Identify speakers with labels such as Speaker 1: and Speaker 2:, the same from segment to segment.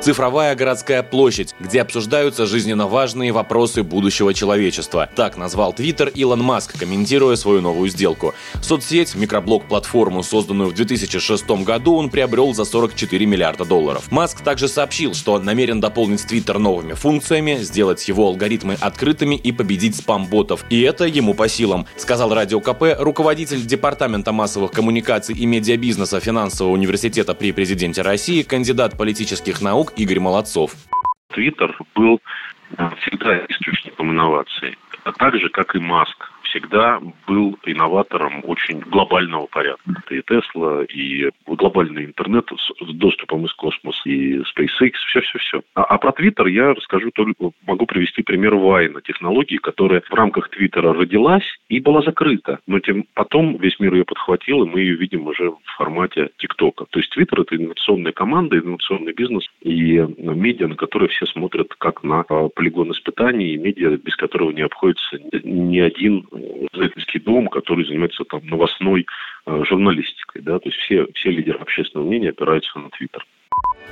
Speaker 1: Цифровая городская площадь, где обсуждаются жизненно важные вопросы будущего человечества. Так назвал Твиттер Илон Маск, комментируя свою новую сделку. Соцсеть, микроблог-платформу, созданную в 2006 году, он приобрел за 44 миллиарда долларов. Маск также сообщил, что намерен дополнить Твиттер новыми функциями, сделать его алгоритмы открытыми и победить спам-ботов. И это ему по силам, сказал Радио КП руководитель Департамента массовых коммуникаций и медиабизнеса Финансового университета при президенте России, кандидат политических наук Игорь Молодцов.
Speaker 2: Твиттер был всегда источником инноваций, а так же, как и Маск всегда был инноватором очень глобального порядка. И Тесла, и глобальный интернет с доступом из космоса, и SpaceX, все-все-все. А, а про Твиттер я расскажу только, могу привести пример Вайна, технологии, которая в рамках Твиттера родилась и была закрыта. Но тем потом весь мир ее подхватил, и мы ее видим уже в формате ТикТока. То есть Твиттер – это инновационная команда, инновационный бизнес и медиа, на которые все смотрят как на а, полигон испытаний, и медиа, без которого не обходится ни один издательский дом, который занимается там новостной э, журналистикой. Да? То есть все, все лидеры общественного мнения опираются на Твиттер.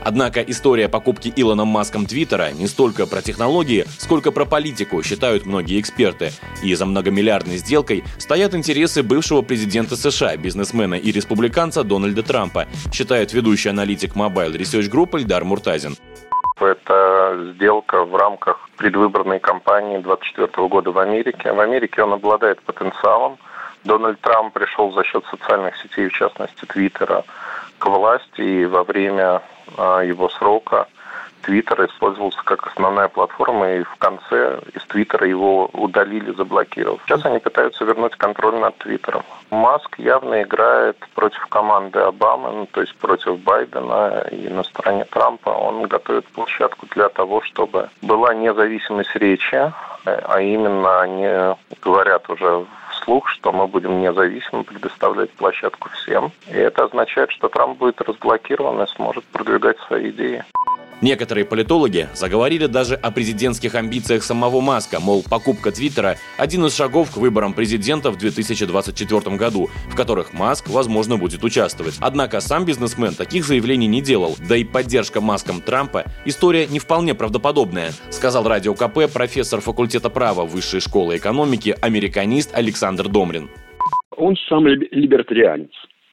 Speaker 1: Однако история покупки Илоном Маском Твиттера не столько про технологии, сколько про политику, считают многие эксперты. И за многомиллиардной сделкой стоят интересы бывшего президента США, бизнесмена и республиканца Дональда Трампа, считает ведущий аналитик Mobile Research Group Эльдар Муртазин.
Speaker 3: Это сделка в рамках предвыборной кампании 2024 года в Америке. В Америке он обладает потенциалом. Дональд Трамп пришел за счет социальных сетей, в частности Твиттера, к власти, и во время а, его срока Твиттер использовался как основная платформа, и в конце из Твиттера его удалили, заблокировав. Сейчас они пытаются вернуть контроль над Твиттером. Маск явно играет против команды Обамы, ну, то есть против Байдена и на стороне Трампа. Он готовит площадку для того, чтобы была независимость речи, а именно они говорят уже вслух, что мы будем независимо предоставлять площадку всем. И это означает, что Трамп будет разблокирован и сможет продвигать свои идеи.
Speaker 1: Некоторые политологи заговорили даже о президентских амбициях самого Маска, мол, покупка Твиттера – один из шагов к выборам президента в 2024 году, в которых Маск, возможно, будет участвовать. Однако сам бизнесмен таких заявлений не делал, да и поддержка Маском Трампа – история не вполне правдоподобная, сказал Радио КП профессор факультета права Высшей школы экономики, американист Александр Домрин.
Speaker 4: Он сам либертарианец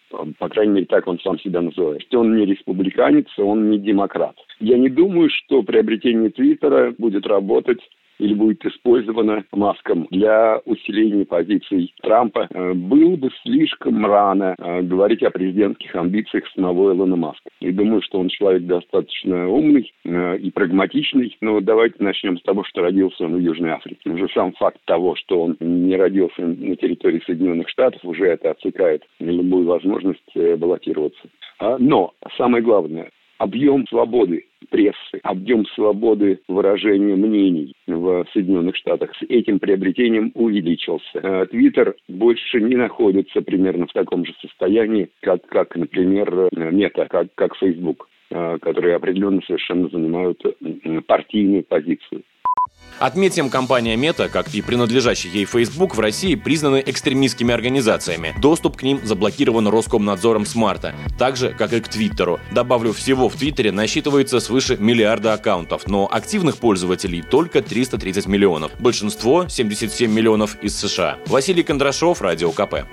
Speaker 4: по крайней мере, так он сам себя называет. Он не республиканец, он не демократ. Я не думаю, что приобретение Твиттера будет работать или будет использовано Маском для усиления позиций Трампа, э, было бы слишком рано э, говорить о президентских амбициях самого Илона Маска. И думаю, что он человек достаточно умный э, и прагматичный. Но давайте начнем с того, что родился он в Южной Африке. Уже сам факт того, что он не родился на территории Соединенных Штатов, уже это отсекает любую возможность баллотироваться. А, но самое главное, объем свободы прессы, объем свободы выражения мнений в Соединенных Штатах с этим приобретением увеличился. Э, Твиттер больше не находится примерно в таком же состоянии, как, как например, Мета, как, как Facebook э, которые определенно совершенно занимают партийную позицию.
Speaker 1: Отметим, компания Meta, как и принадлежащий ей Facebook, в России признаны экстремистскими организациями. Доступ к ним заблокирован Роскомнадзором с марта, так же, как и к Твиттеру. Добавлю, всего в Твиттере насчитывается свыше миллиарда аккаунтов, но активных пользователей только 330 миллионов. Большинство, 77 миллионов, из США. Василий Кондрашов, Радио КП.